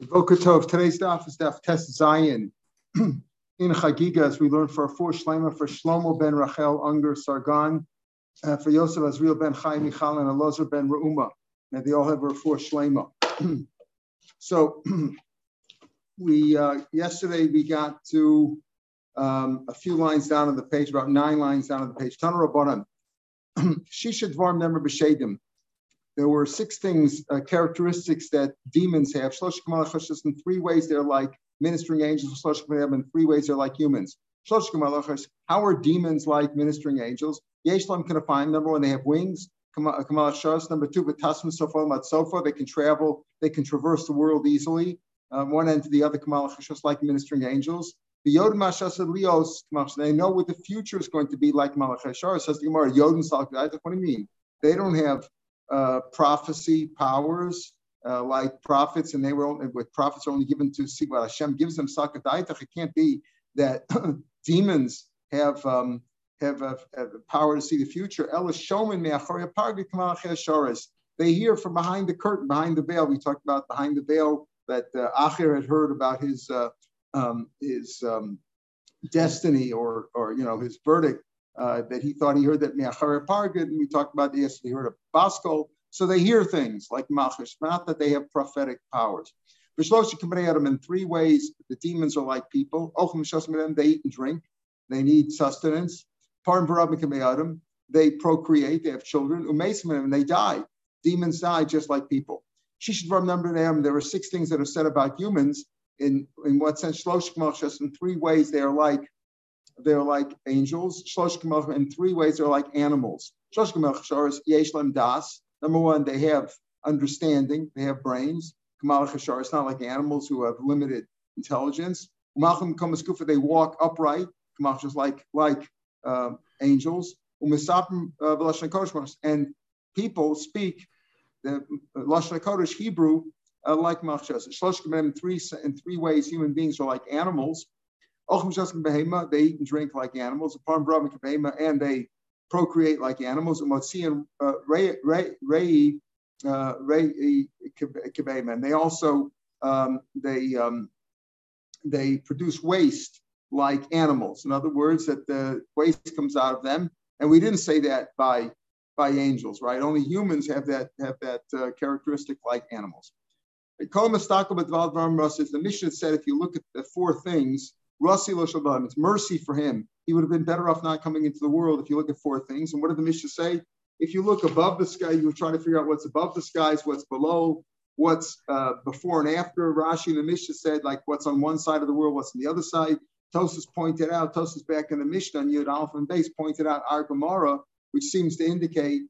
Boker Tov. Today's daf is daf Tes Zayin in as we learn for a four shlema for Shlomo ben Rachel Unger Sargon, uh, for Yosef Azriel ben Chaim Michal and Elazar ben Reuma. And they all have a four shlema. so we uh, yesterday we got to um, a few lines down on the page, about nine lines down on the page. Tana Rabbanan. Shisha Dvar Member B'Shedim there were six things, uh, characteristics that demons have. in three ways they're like ministering angels. In three ways they're like humans. How are demons like ministering angels? Yeshlam can find number one, they have wings. Number two, Batasma Sofa Sofa, they can travel, they can traverse the world easily. Um, one end to the other, just like ministering angels. The Yod Lios, they know what the future is going to be like Malachashar. Says the Gemara, Yodin What do you mean? They don't have uh, prophecy powers uh, like prophets, and they were only, with prophets are only given to see what Hashem gives them. It can't be that demons have um, have, have, have power to see the future. They hear from behind the curtain, behind the veil. We talked about behind the veil that uh, Acher had heard about his uh, um, his um, destiny or or you know his verdict uh, that he thought he heard that Me'achare Pargid, and we talked about the yesterday, he heard of Basko. So they hear things like Machish, not that they have prophetic powers. Adam in three ways, the demons are like people. They eat and drink. They need sustenance. They procreate. They have children. And they die. Demons die just like people. Shishadvaram number them, There are six things that are said about humans. In, in what sense? In three ways, they are like they're like angels. In three ways, they're like animals. das. Number one, they have understanding, they have brains. It's not like animals who have limited intelligence. They walk upright, just like like uh, angels. And people speak the Lashon Kodesh Hebrew uh, like Machshas. In three in three ways, human beings are like animals. They eat and drink like animals. And they procreate like animals. And they also um, they um, they produce waste like animals. In other words, that the waste comes out of them. And we didn't say that by by angels, right? Only humans have that have that uh, characteristic like animals. The Mishnah said if you look at the four things Rasi Shabbat. It's mercy for him. He would have been better off not coming into the world if you look at four things. And what did the Mishnah say? If you look above the sky, you're trying to figure out what's above the skies, what's below, what's uh, before and after. Rashi and the Mishnah said, like what's on one side of the world, what's on the other side. Tosus pointed out, Tosus back in the Mishnah on Yud Alpha and Base pointed out our Gemara, which seems to indicate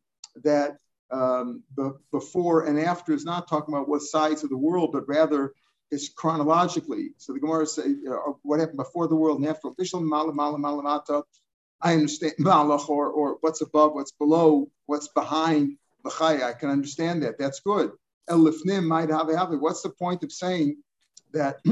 that um, the before and after is not talking about what sides of the world, but rather is chronologically. So the Gemara say uh, what happened before the world and after. Official mala mala malamata. I understand malach or, or what's above, what's below, what's behind b'chaya. I can understand that. That's good. Elifnim might have a What's the point of saying that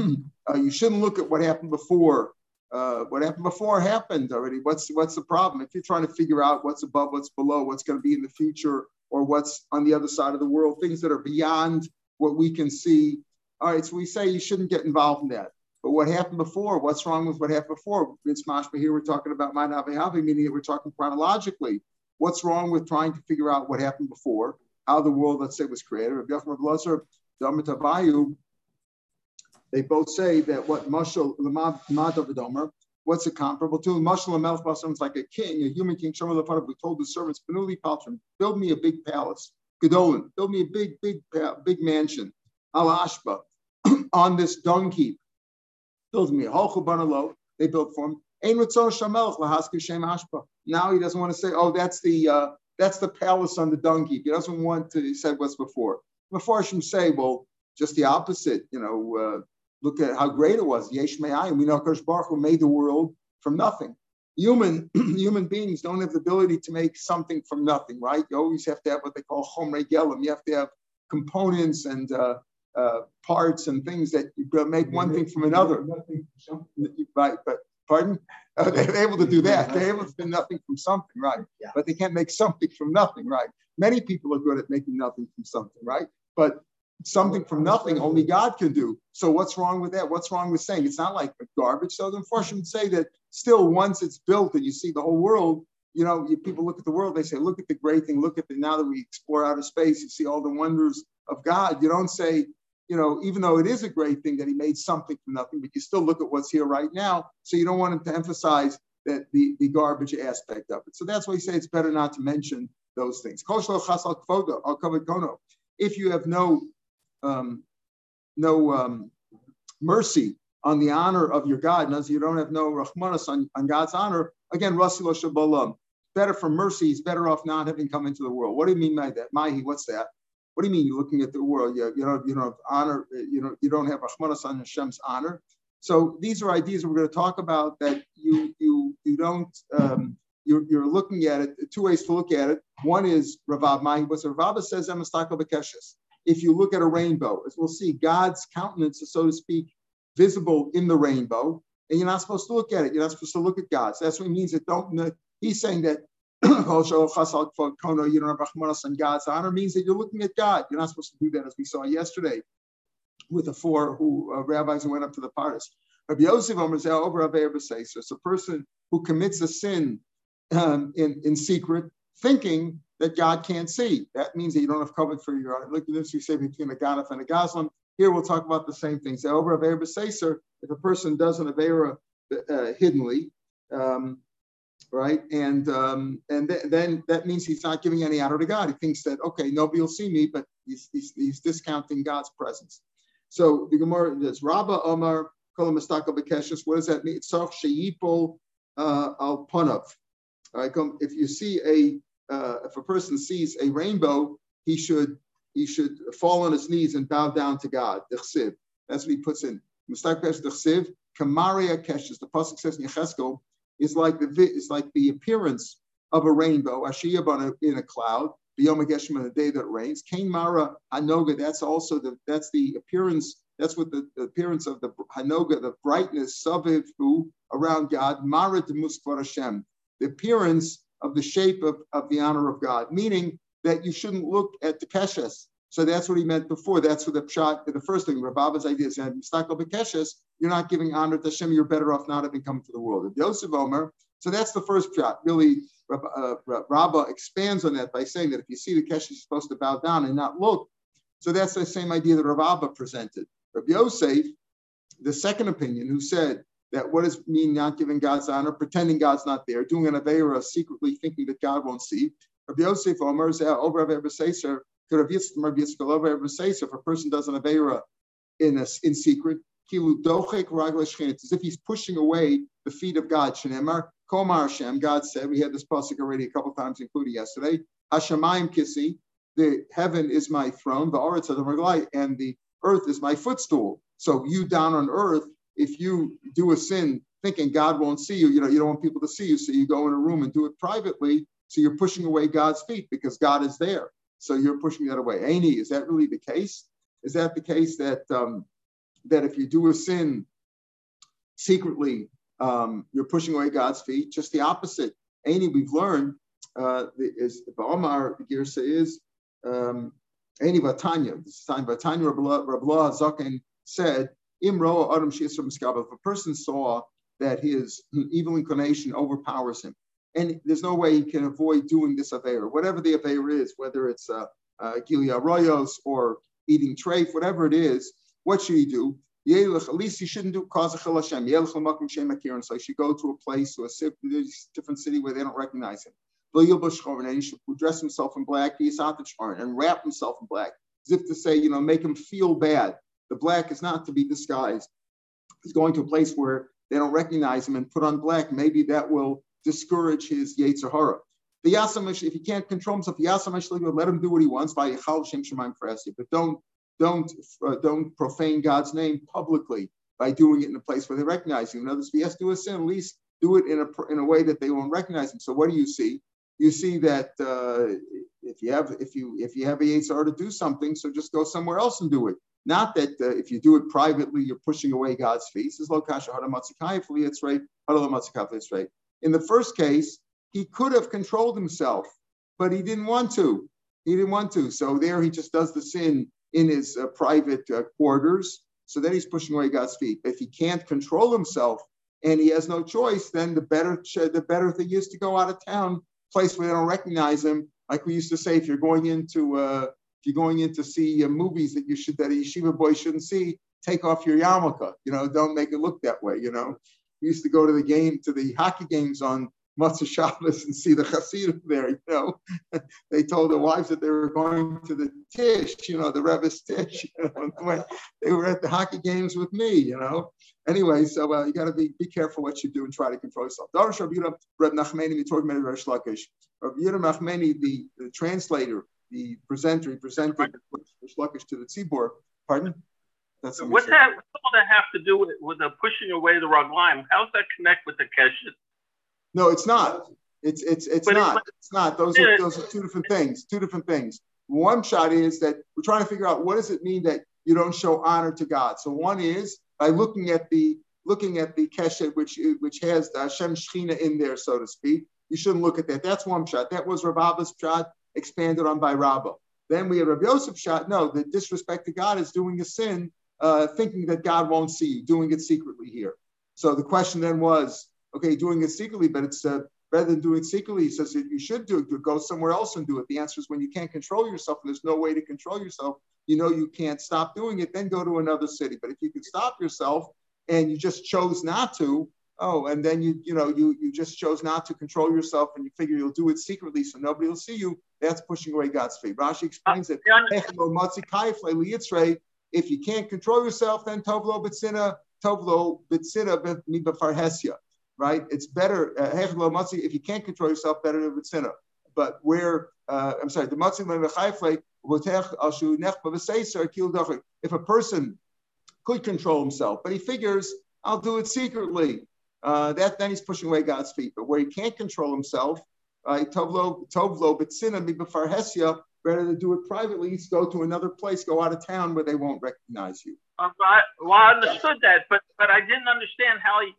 uh, you shouldn't look at what happened before? Uh, what happened before happened already. What's what's the problem? If you're trying to figure out what's above, what's below, what's going to be in the future, or what's on the other side of the world, things that are beyond what we can see, all right, so we say you shouldn't get involved in that. But what happened before? What's wrong with what happened before? It's mashma here. We're talking about Ma'anavehavi, meaning that we're talking chronologically. What's wrong with trying to figure out what happened before, how the world, let's say, was created? They both say that what Mashal Madavidomer, what's it comparable to? Mashal Melch Basam like a king, a human king. We told the servants, Benuli Paltram, build me a big palace. Gedolin, build me a big, big, uh, big mansion. Al Ashba, on this dung heap. Builds me. They built for him. Now he doesn't want to say, oh, that's the uh, that's the palace on the dung heap. He doesn't want to. He said what's before. Should say, well, just the opposite. You know, uh, look at how great it was. Yesh We know Kirsch Baruch who made the world from nothing. Human human beings don't have the ability to make something from nothing, right? You always have to have what they call chomrei gelim. You have to have components and uh, uh, parts and things that make one thing from another. Right, but pardon? Uh, they're able to do that. They're able to do nothing from something, right? Yeah. But they can't make something from nothing, right? Many people are good at making nothing from something, right? But something from nothing only God can do. So what's wrong with that? What's wrong with saying it's not like garbage? So the unfortunately would say that still once it's built and you see the whole world, you know, you, people look at the world, they say, look at the great thing, look at the now that we explore outer space, you see all the wonders of God. You don't say, you know, even though it is a great thing that he made something from nothing, but you still look at what's here right now. So you don't want him to emphasize that the, the garbage aspect of it. So that's why he say it's better not to mention those things. If you have no um, no um, mercy on the honor of your God, and as you don't have no rahmanas on, on God's honor, again, Rasul Shabbalam, better for mercy, he's better off not having come into the world. What do you mean by that? Mahi, what's that? What do you mean you're looking at the world? You, you know, you don't have honor, you know, you don't have on Hashem's honor. So these are ideas we're going to talk about that you you you don't um, you're, you're looking at it two ways to look at it. One is Ravav Mahi. What Ravav says, if you look at a rainbow, as we'll see, God's countenance is, so to speak, visible in the rainbow, and you're not supposed to look at it. You're not supposed to look at God. So that's what he means that don't. He's saying that you don't have Rahmanas on God's honor means that you're looking at God. You're not supposed to do that, as we saw yesterday with the four who uh, rabbis who went up to the Pardes. Rabbi Yosef over it's a person who commits a sin um, in, in secret, thinking that God can't see. That means that you don't have covered for your Look at this, we say between a Ganaf and a Gazlan. Here we'll talk about the same things. Over Avera if a person does an Avera uh, hiddenly, um, right, and um, and th- then that means he's not giving any honor to God. He thinks that okay, nobody will see me, but he's, he's, he's discounting God's presence. So the Gemara does Rabba Omar Kol Mistaka Bekeshus. What does that mean? Tzach Sheyipol uh, Al. Right, if you see a uh, if a person sees a rainbow, he should he should fall on his knees and bow down to God. That's what he puts in. Kamaria Keshes, the pasuk says in Yecheskel, is like the is like the appearance of a rainbow, Ashiyah in a cloud, the Yom on the day that rains. Kain Mara Hanoga, that's also the that's the appearance, that's what the, the appearance of the Hanoga, the brightness, Saviv, around God, Mara Demuskvar Hashem, the appearance of the shape of, of the honor of God, meaning that you shouldn't look at the keshes. So that's what he meant before. That's what the shot, the first thing, Rabba's idea is, you're not giving honor to Hashem, you're better off not having come to the world. If Yosef Omer, so that's the first shot. Really, uh, Rabbah expands on that by saying that if you see the keshes, you're supposed to bow down and not look. So that's the same idea that Rabbah presented. Rabbi Yosef, the second opinion, who said that what does mean not giving God's honor, pretending God's not there, doing an Aveira secretly thinking that God won't see. Rabbi Yosef Omer over Rabbi Rabbi Yitzchak if a person does an Aveira in, a, in secret, it's as if he's pushing away the feet of God. Shenemar, Komar Hashem, God said, we had this pasuk already a couple times, including yesterday. Hashemayim Kissi, the heaven is my throne, the Aretz the and the earth is my footstool. So you down on earth if you do a sin thinking God won't see you, you know, you don't want people to see you, so you go in a room and do it privately. So you're pushing away God's feet because God is there. So you're pushing that away. Aini, is that really the case? Is that the case that um, that if you do a sin secretly, um, you're pushing away God's feet? Just the opposite. Aini, we've learned uh, is Omar Girsa is um, Vatanya. This is time Vatanya Rablah Zaken said Imro Adam If a person saw that his evil inclination overpowers him, and there's no way he can avoid doing this Aveir, whatever the Aveir is, whether it's uh, uh, Gilia Royos or eating treif, whatever it is, what should he do? At least he shouldn't do. And so he should go to a place, or a different city where they don't recognize him. And he should dress himself in black, and wrap himself in black, as if to say, you know, make him feel bad the black is not to be disguised. He's going to a place where they don't recognize him and put on black. Maybe that will discourage his Yetzer Hara. The Yasamash, if he can't control himself, Yasamash, let him do what he wants by Yechal Shem Shemaim But don't don't uh, don't profane God's name publicly by doing it in a place where they recognize you. In other words, if he has to do a sin, at least do it in a in a way that they won't recognize him. So what do you see? You see that uh, if you have if you if you have a Yetzer to do something, so just go somewhere else and do it. Not that uh, if you do it privately, you're pushing away God's face. In the first case, he could have controlled himself, but he didn't want to. He didn't want to. So there he just does the sin in his uh, private uh, quarters. So then he's pushing away God's feet. If he can't control himself and he has no choice, then the better the better thing is to go out of town, place where they don't recognize him. Like we used to say, if you're going into uh, if you're going in to see uh, movies that you should that a yeshiva boy shouldn't see, take off your yarmulke. You know, don't make it look that way. You know, we used to go to the game to the hockey games on Matzah Shabbos and see the Hasidim there. You know, they told their wives that they were going to the Tish, you know, the Rebbe's Tish. You know, they were at the hockey games with me. You know. Anyway, so uh, you got to be be careful what you do and try to control yourself. Darash Rabbi Reb Nachmani, we talked about Rish Lakish. Rabbi Nachmani, the, the translator, the presenter, he presented Rish Lakish to the Tzibor. Pardon? That's what's that? What's all that have to do with, with the pushing away the Raglaim? How does that connect with the Keshet? No, it's not. It's it's it's but not. it's not. Those are those are two different things. Two different things. One shot is that we're trying to figure out what does it mean that you don't show honor to God. So one is by looking at the looking at the keshet which which has the Hashem Shechina in there, so to speak. You shouldn't look at that. That's one shot. That was Rav Abba's shot expanded on by Rabbah. Then we have Rabbi Yosef shot. No, the disrespect to God is doing a sin, uh, thinking that God won't see you, doing it secretly here. So the question then was, okay, doing it secretly, but it's uh, rather than doing it secretly, he says that you should do it, go somewhere else and do it. The answer is when you can't control yourself and there's no way to control yourself, you know you can't stop doing it, then go to another city. But if you can stop yourself and you just chose not to, oh, and then you, you know, you you just chose not to control yourself and you figure you'll do it secretly so nobody will see you, that's pushing away God's faith. Rashi explains that if you can't control yourself, then tovlo bitsina, tovlo bitsina mibafarhesia right? It's better, uh, if you can't control yourself, better than sinner. But where, uh, I'm sorry, the if a person could control himself, but he figures, I'll do it secretly, uh, that then he's pushing away God's feet. But where he can't control himself, right, tovlo tovlo b'tzina b'far hesia, better to do it privately. Go to another place, go out of town where they won't recognize you. Uh, I, well, I understood that, but but I didn't understand how he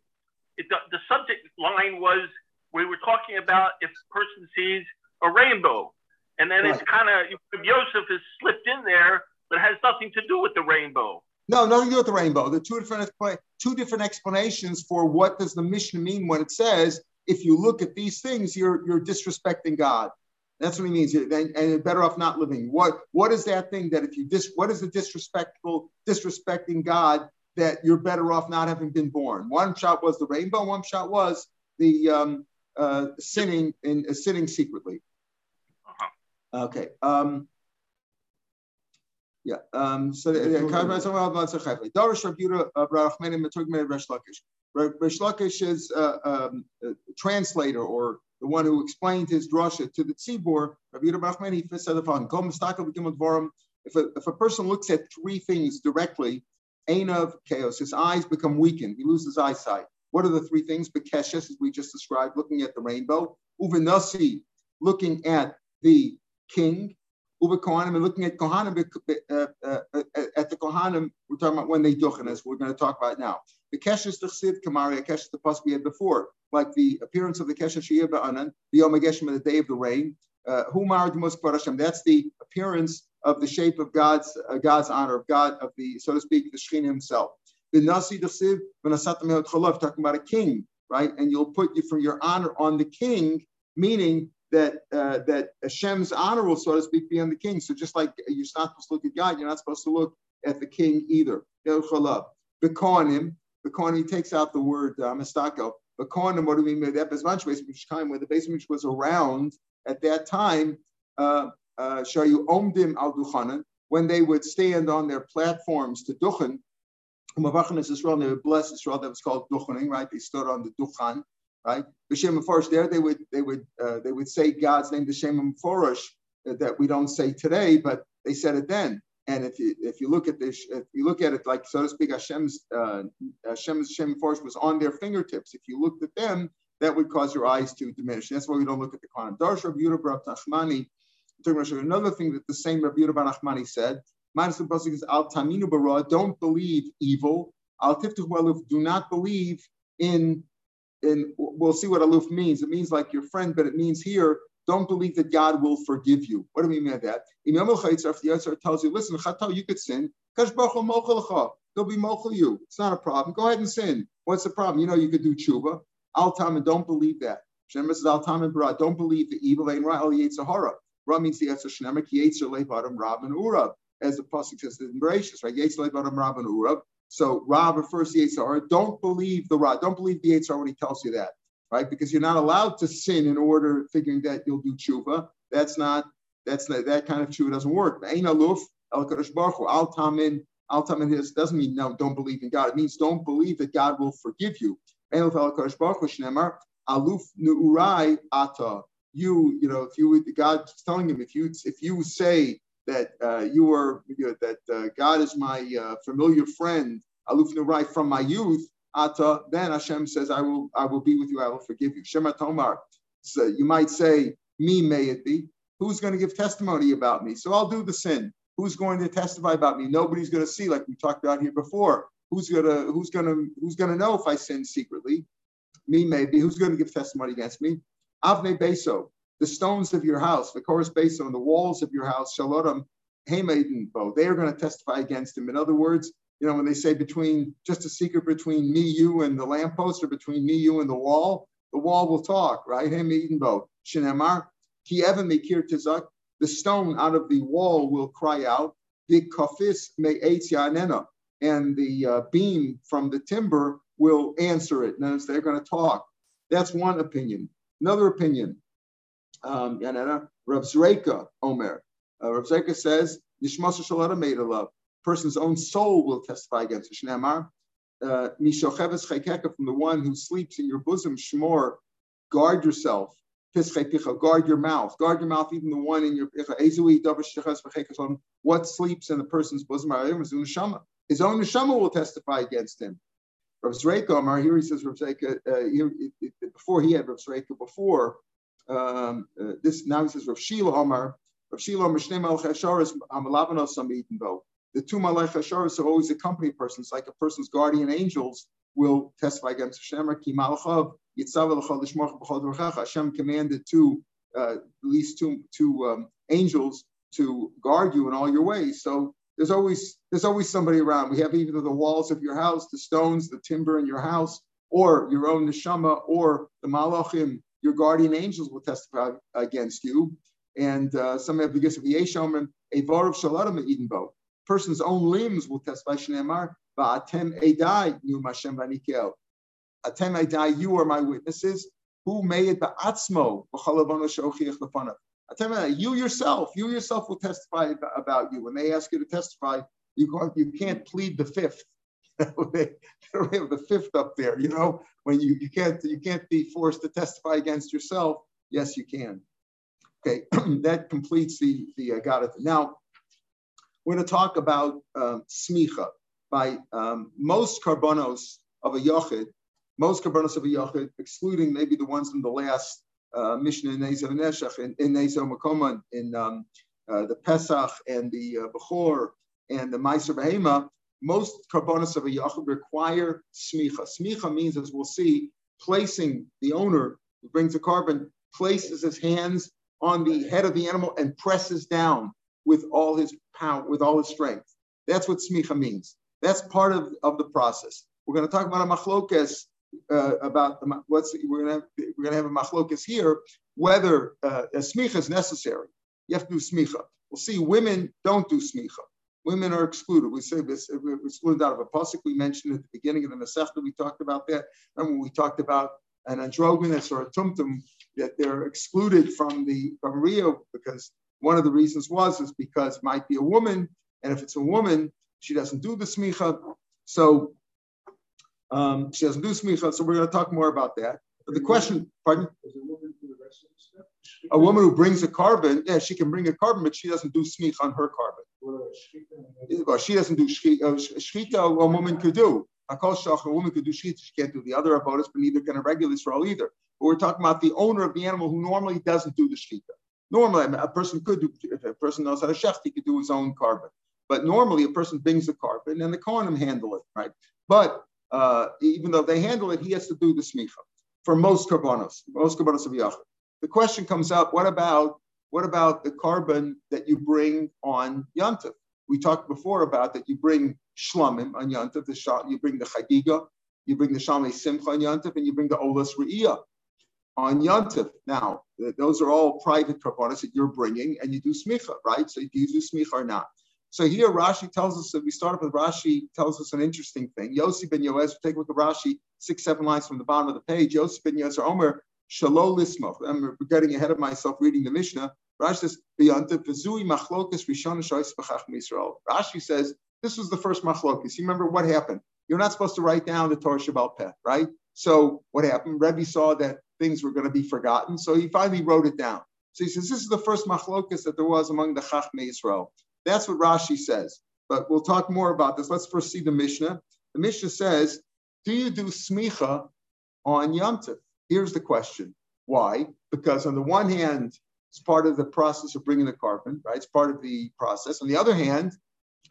it, the, the subject line was we were talking about if a person sees a rainbow. And then right. it's kind of, Yosef is slipped in there, but it has nothing to do with the rainbow. No, nothing to do with the rainbow. The two different two different explanations for what does the Mishnah mean when it says if you look at these things, you're you're disrespecting God. That's what he means. And, and you're better off not living. What what is that thing that if you dis what is the disrespectful disrespecting God that you're better off not having been born. One shot was the rainbow. One shot was the um, uh, sinning in uh, sinning secretly. Uh-huh. Okay. Um, yeah. Um, so Darish Rabbi Resh Lakish. Resh Lakish is uh, um, a translator or the one who explained his drasha to the tzibor. Rabbi Yehuda he said the following: If a, if a person looks at three things directly, of chaos. His eyes become weakened. He loses eyesight. What are the three things? Bekeshes, as we just described, looking at the rainbow. Uvenasi, looking at the king. Uve Kohanim, and looking at Kohanim, uh, uh, uh, at the Kohanim, we're talking about when they duchen, as we're going to talk about now. The Keshes Tachsiv Kamari, Keshes the Pas we had before, like the appearance of the Keshes Shia Ba'anan, the Yom the day of the rain. Who married the most That's the appearance of the shape of God's uh, God's honor, of God, of the, so to speak, the Shekhinah himself. The Nasi Dasiv, talking about a king, right? And you'll put you from your honor on the king, meaning that uh, that Hashem's honor will, so to speak, be on the king. So just like you're not supposed to look at God, you're not supposed to look at the king either. The Bekonim, Bekonim, he takes out the word uh. Bekonim, what do we mean that? Where the basement was around at that time, uh, Shayu Omdim al Duchanan, when they would stand on their platforms to Duchan, is Israel, they would bless Israel, that was called Duchaning, right? They stood on the Duchan, right? B'Shem Meforish, there they would they would uh, they would say God's name, B'Shem Meforish, uh, that we don't say today, but they said it then. And if you if you look at this, if you look at it like so to speak, Hashem's uh, Hashem's Shem Force was on their fingertips. If you looked at them, that would cause your eyes to diminish. That's why we don't look at the Kohanim. Darsh Rabbi Yehuda Nachmani Another thing that the same Rabbi Yehuda Nachmani said, minus the pasuk is al taminu bara, don't believe evil. Al tiftuch aluf, do not believe in, in, we'll see what aluf means. It means like your friend, but it means here, don't believe that God will forgive you. What do we mean by that? Imam if the Yetzer tells you, listen, Chatal, you could sin. He'll be mochel you. It's not a problem. Go ahead and sin. What's the problem? You know you could do tshuva. Al and don't believe that. Shem says Altam and Bara. Don't believe the evil ain't right. Yetzahara. Ra means the Yetzer Shnemer. Ki Levadim Rab and Urab. As the pasuk says in Bereshis, right? Levadim Rab and Urab. So Rab refers to Yetzahara. Don't believe the Ra. Don't believe the Yetzahara when he tells you that right? Because you're not allowed to sin in order figuring that you'll do tshuva. That's not that's not, that kind of tshuva doesn't work. Ain aluf al kadosh baruch al tamin al tamin this doesn't mean no don't believe in God. It means don't believe that God will forgive you. Ain aluf al kadosh baruch shnemar aluf nuurai ata. You you know if you God's telling him if you if you say that uh, you are you know, that uh, God is my uh, familiar friend aluf nuurai from my youth Ata, then Hashem says, I will, I will be with you, I will forgive you. Shema Tomar. So you might say, Me may it be. Who's going to give testimony about me? So I'll do the sin. Who's going to testify about me? Nobody's going to see, like we talked about here before. Who's gonna who's gonna who's gonna know if I sin secretly? Me maybe. Who's going to give testimony against me? Avne Beso, the stones of your house, the chorus Beso, and the walls of your house, Shalotam Hemaiden Bo. They are going to testify against him. In other words, you know, when they say between just a secret between me, you, and the lamppost, or between me, you, and the wall, the wall will talk, right? Him both. Shinemar, ki even mekir tizak, the stone out of the wall will cry out, the kafis me yanena, and the uh, beam from the timber will answer it. Notice they're going to talk. That's one opinion. Another opinion, um, Rav Zreka Omer. Uh, Rav Zreka says, Nishmasa Shalata made a love person's own soul will testify against it. Shneamar, uh, from the one who sleeps in your bosom, Shmor, guard yourself. Guard your mouth. Guard your mouth, even the one in your What sleeps in the person's bosom? His own neshama will testify against him. Rav Zreika Omar, here he says Rav Zreika, uh, here, before he had Rav Zreika, before um, uh, this, now he says Rav Shila Omar, Rav Shila Omar, Shnei Melech Hasharis, Hamalavanos Samiten the two Malach Hasharis are always accompany persons, like a person's guardian angels will testify against Hashem. Hashem commanded two, uh, at least two, two um, angels to guard you in all your ways. So there's always there's always somebody around. We have either the walls of your house, the stones, the timber in your house, or your own neshama, or the malachim, your guardian angels will testify against you. And uh, some have the gifts of the Yeshomim, a var of shalatim Edenbo person's own limbs will testify. Shneimar, Va'atem edai nu Hashem v'anikel. Atem edai, you are my witnesses. Who made the atzmo v'chalavona she'ochiach lefanav. Atem you yourself, you yourself will testify about you. When they ask you to testify, you can't, you can't plead the fifth. they don't have the fifth up there. You know, when you, you can't you can't be forced to testify against yourself. Yes, you can. Okay, that completes the the uh, it. Now, we're going to talk about um, smicha by um, most karbonos of a yochid, most karbonos of a yochid, excluding maybe the ones from the last uh, Mishnah in Nezer Neshach, in, in Nezer Makoman, in um, uh, the Pesach and the uh, Bechor and the Meiser Behema, most karbonos of a yochid require smicha. Smicha means, as we'll see, placing the owner who brings the carbon, places his hands on the head of the animal and presses down with all his power, with all his strength. That's what smicha means. That's part of, of the process. We're going to talk about a machlokes uh, about the, what's we're going to have, we're going to have a machlokes here whether uh, a smicha is necessary. You have to do smicha. We'll see. Women don't do smicha. Women are excluded. We say this we're excluded out of a pasuk. We mentioned at the beginning of the Masechta. We talked about that. Remember when we talked about an androgynous or a tumtum that they're excluded from the from Rio because one of the reasons was is because it might be a woman, and if it's a woman, she doesn't do the smicha. So um, she doesn't do smicha. So we're going to talk more about that. But the question, pardon? A woman who brings a carbon, yeah, she can bring a carbon, but she doesn't do smicha on her carbon. Well, she doesn't do shchita. Uh, shchita a woman could do. I call shakha, a woman could do shchita. She can't do the other avodas, but neither can a regular Israel either. But we're talking about the owner of the animal who normally doesn't do the shchita. Normally, a person could do, if a person knows how to shecht, he could do his own carbon. But normally, a person brings the carbon and the Kohanim handle it, right? But uh, even though they handle it, he has to do the smicha for most karbonos, most karbonos of Yachid. the question comes up: What about what about the carbon that you bring on Yantav? We talked before about that you bring shlamim on Yantav, the you bring the chagiga, you bring the shamei simcha on Yantav, and you bring the olas re'iyah on Yantav. Now, those are all private korbanos that you're bringing, and you do smicha, right? So do you do smicha or not? So here Rashi tells us that we start up with Rashi tells us an interesting thing. Yossi ben Yoez, take a look at Rashi, six, seven lines from the bottom of the page. Yossi ben Yoez Omer, Shalom Lismoch. I'm getting ahead of myself reading the Mishnah. Rashi says, Rashi says, this was the first machlokas. You remember what happened? You're not supposed to write down the Torah Shabbat Peh, right? So what happened? Rebbe saw that things were going to be forgotten, so he finally wrote it down. So he says, this is the first machlokas that there was among the Chachmei Israel. That's what Rashi says. But we'll talk more about this. Let's first see the Mishnah. The Mishnah says, do you do smicha on Yom Here's the question. Why? Because on the one hand, it's part of the process of bringing the korban, right? It's part of the process. On the other hand,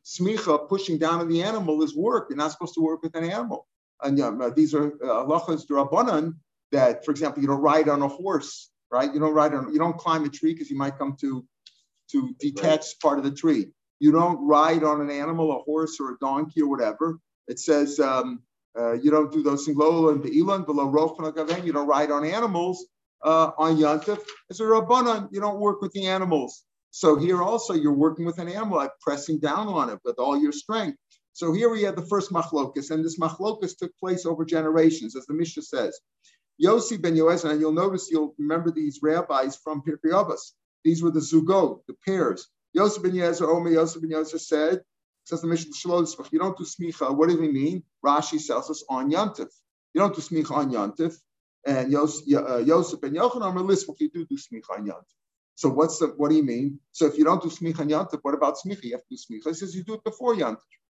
smicha, pushing down on the animal, is work. You're not supposed to work with an animal. And uh, these are uh, halachas drabanan that, for example, you don't ride on a horse, right? You don't ride on, you don't climb a tree because you might come to to detach right. part of the tree. You don't ride on an animal, a horse or a donkey or whatever. It says um, uh, you don't do those singlola and be'ilan below roch You don't ride on animals uh, on yantif. It's a rabbanon. You don't work with the animals. So here also you're working with an animal, like pressing down on it with all your strength. So here we have the first machlokus, and this machlokus took place over generations, as the Mishnah says. Yossi ben Yoez, and you'll notice, you'll remember these rabbis from Pirkei Avos. These were the zugot, the pairs. Yosef ben Yezer, Omer Yosef ben Yezer said, says the Mishnah Shalom, you don't do smicha. What do we mean? Rashi tells us on Yantif. You don't do smicha on Yantif. And Yosef, uh, Yosef ben Yochanan are lismach. You do do smicha on Yantif. So what's the what do you mean? So if you don't do smicha on Yantif, what about smicha? You have to do smicha. He says you do it before Yantif.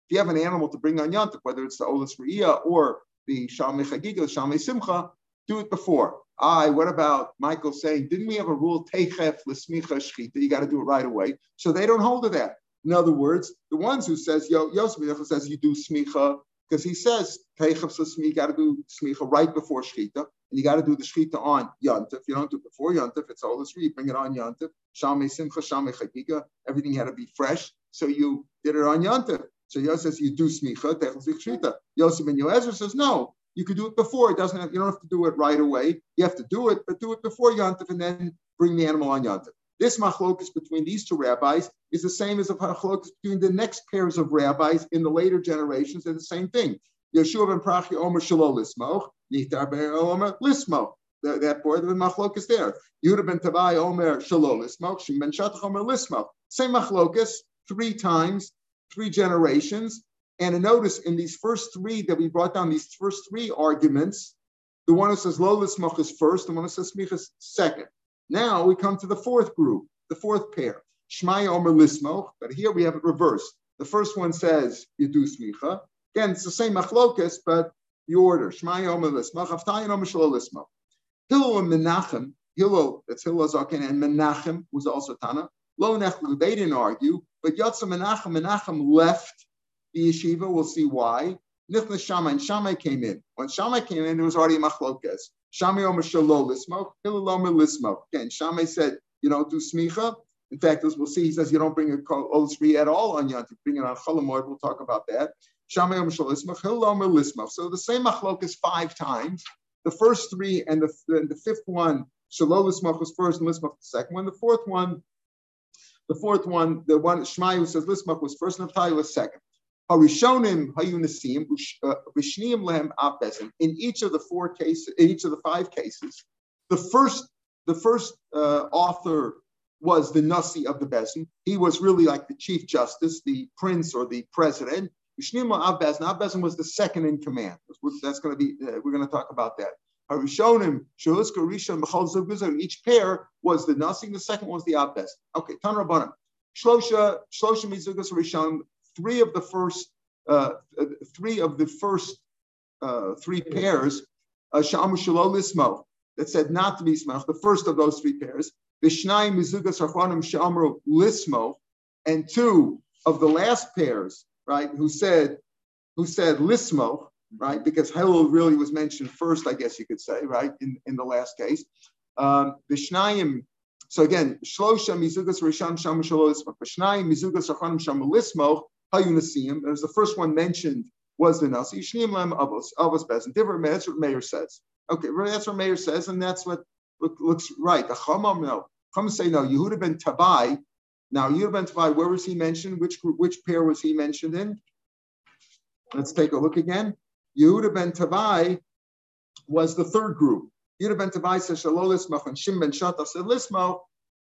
If you have an animal to bring on Yantif, whether it's the Olis Re'iyah or the Shalmei Chagiga, the Shalmei Simcha, do it before. I, what about Michael saying, didn't we have a rule, teichef l'smicha shchita, you got to do it right away. So they don't hold to that. In other words, the ones who says, Yo, Yosef says you do smicha, because he says, teichef l'smicha, you got to do smicha right before shchita, and you got to do the shchita on yantif. You don't do it before yantif, it's all the street, bring it on yantif. Shamei simcha, shamei chagiga, everything had to be fresh. So you did it on yantif. So Yosef says you do smicha, teichef l'smicha. Yosef and Yoezer says no, you could do it before. It doesn't have, you don't have to do it right away. You have to do it, but do it before Yantif and then bring the animal on Yantif. This machlokus between these two rabbis is the same as the machlokus between the next pairs of rabbis in the later generations. They're the same thing. Yeshua ben Prachi Omer Shalom Lismoch, Nitar ben Omer Lismoch. That boy, the machlokus there. Yehuda ben Tavai Omer Shalom Lismoch, Shim ben Shatach Omer Lismoch. Same machlokus, three times, three generations. And notice in these first three that we brought down, these first three arguments, the one who says lo lismach is first, the one who says smich is second. Now we come to the fourth group, the fourth pair, shmai omer lismoch, but here we have it reversed. The first one says you do smicha. Again, it's the same machlokas, but the order, shmai omer lismoch, Avtalyon omer shlo lismoch. Hillel and Menachem, Hillel, that's Hillel Zaken, and Menachem was also Tana. Lo nechlu, they didn't argue, but Yotza Menachem, Menachem left the yeshiva. We'll see why. Nichnas Shammai and Shammai came in. When Shammai came in, there was already machlokas. Shammai omer shalo lismo, Hillel omer lismo. Again, Shammai said you don't do smicha. In fact, as we'll see, he says you don't bring a olisri at all on Yontif. Bring it on Cholamoid. We'll talk about that. Shammai omer shalo lismo, Hillel omer lismo. So the same machlokas five times. The first three and the, and the fifth one, shalo lismo was first and lismo the second one. The fourth one, the fourth one, the one Shmai who says lismo was first and Naftali was second. Harishonim hayunasim vishniim lehem apezim. In each of the four cases, in each of the five cases, the first the first uh, author was the nasi of the bezin. He was really like the chief justice, the prince or the president. Vishniim Abbezin. Abbezin was the second in command. That's going to be. Uh, we're going to talk about that. Harishonim Shahuska Rishon B'chol Zug Each pair was the nasi. The second was the Abbezin. Okay, Tan Rabbanim. Shlosha Shlosha Mizugas Rishon three of the first uh, three of the first uh, three pairs, uh, Shamu Shalolismo, that said not to be smach, the first of those three pairs, Vishnai Mizugas Achronim Shamru Lismo, and two of the last pairs, right, who said who said Lismo, right, because Hillel really was mentioned first, I guess you could say, right, in, in the last case. Um, Vishnayim. So again, Shlosha Mizugas Risham Sham Shalolismoch. Vishnayim Mizugas Achanim Sham Lismoch Hayunasim. As the first one mentioned was the Nasi. Shneim Lem Avos Avos Bezin. Different. That's what Meir says. Okay, that's what Meir says, and that's what look, looks right. The Chamam no. Chum say no. Yehuda ben Tabai. Now Yehuda ben Tabai. Where was he mentioned? Which group? which pair was he mentioned in? Let's take a look again. Yehuda ben Tabai was the third group. Yehuda ben Tabai says Shalolismach and Shim ben Shataf said Lismo.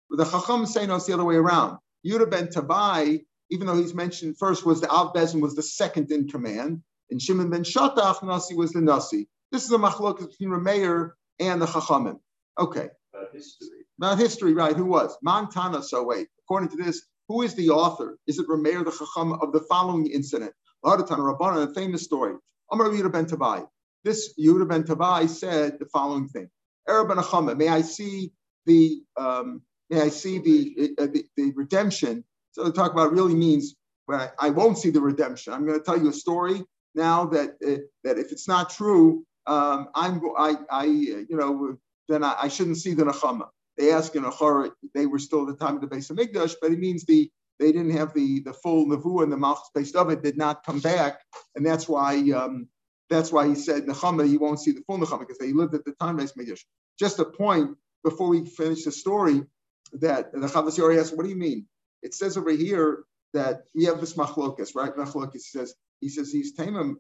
The Chacham say no, it's the other way around. Yehuda ben Tabai, even though he's mentioned first, was the Av Bezin was the second in command, and Shimon ben Shatach Nasi was the Nasi. This is a machlok between Rameir and the Chachamim. Okay. About history. About history, right? Who was? Montana. So wait, according to this, who is the author? Is it Rameir the Chacham of the following incident? Hadatan Rabbana, a famous story. Amar Yehuda ben Tabai. This Yehuda ben Tabai said the following thing: Arab ben may I see the um, may I see the, uh, the, the redemption? So to talk about really means well, I, won't see the redemption. I'm going to tell you a story now that uh, that if it's not true, um, I'm I I you know then I, I shouldn't see the Nechama. They ask in Achara, they were still at the time of the base of Migdash, but it means the they didn't have the the full Navu and the Malchus based of it did not come back, and that's why um, that's why he said Nechama, you won't see the full Nechama because they lived at the time of base. Just a point before we finish the story that the Chavos Yair asks, what do you mean? It says over here that we have this machlokas, right? Machlokas says he says he's tamim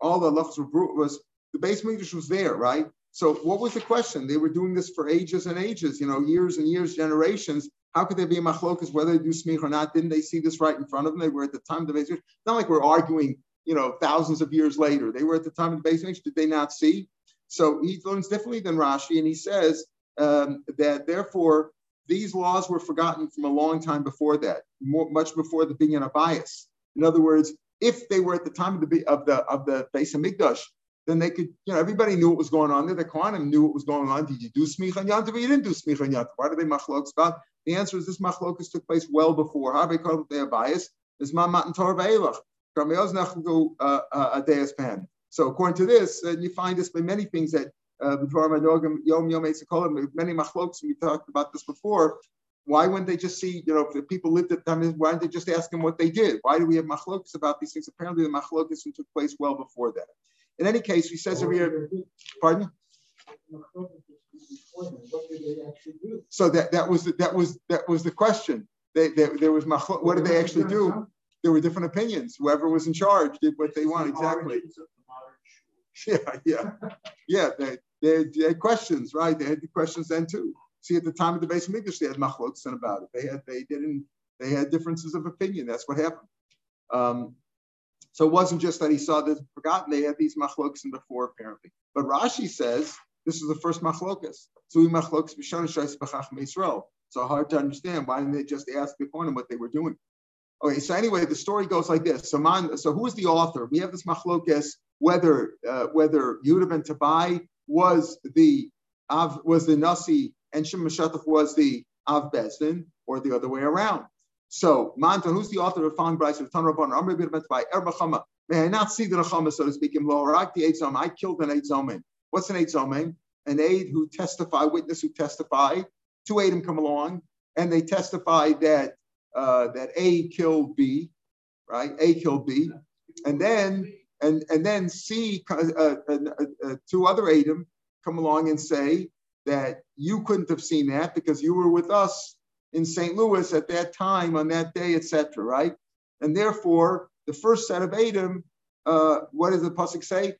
all the lafs were was the base Migdash was there, right? So what was the question? They were doing this for ages and ages, you know, years and years, generations. How could there be a machlokas whether they do smich or not? Didn't they see this right in front of them? They were at the time of the base. It's not like we're arguing, you know, thousands of years later. They were at the time of the base. Did they not see? So he learns differently than Rashi, and he says um, that therefore these laws were forgotten from a long time before that, more, much before the of bias. In other words, if they were at the time of the of the of the base of Mikdash, then they could, you know, everybody knew what was going on there. The Kohanim knew what was going on. Did you do Smicha and Yantav you didn't do Smicha and Yantav? Why did they machlokas about? The answer is this machlokas took place well before. How they call their bias is Mamat and Torah. Uh, uh, so according to this, and you find this by many things that Uh, many machlokas, we talked about this before. Why wouldn't they just see, you know, if the people lived at the why didn't they just ask them what they did? Why do we have machlokas about these things? Apparently the machlokas took place well before that. In any case, he says over here, pardon? So that, that was the, that was that was the question. They, they, there was what did they actually do? There were different opinions. Whoever was in charge did what they want exactly. Yeah, yeah, yeah. They, they, they, had questions, right? They had the questions then too. See, at the time of the base English, they had machloks about it. They had they didn't they had differences of opinion. That's what happened. Um, so it wasn't just that he saw this forgotten, they had these machlokas in before, apparently. But Rashi says this is the first machlokas. So we machlokas Yisrael. So hard to understand. Why didn't they just ask the point what they were doing? Okay, so anyway, the story goes like this. So, man, so who is the author? We have this machlokas whether uh, whether Yehuda ben Tabai was the Av was the Nasi and Shimon was the Av Bezdin, or the other way around. So, Manta, who's the author of following Bryce of Tanrabon? I'm going to be by Erbachama. May I not see the Rachama, so to speak, in Lorak the eight I killed an eight. What's an eight An aide who testify, witness who testify. Two Adim come along, and they testify that uh, that A killed B, right? A killed B, and then and and then C, uh, uh, uh, two other Adam come along and say that you couldn't have seen that because you were with us in St. Louis at that time, on that day, etc. Right? And therefore, the first set of Adam, uh, what does the pasuk say?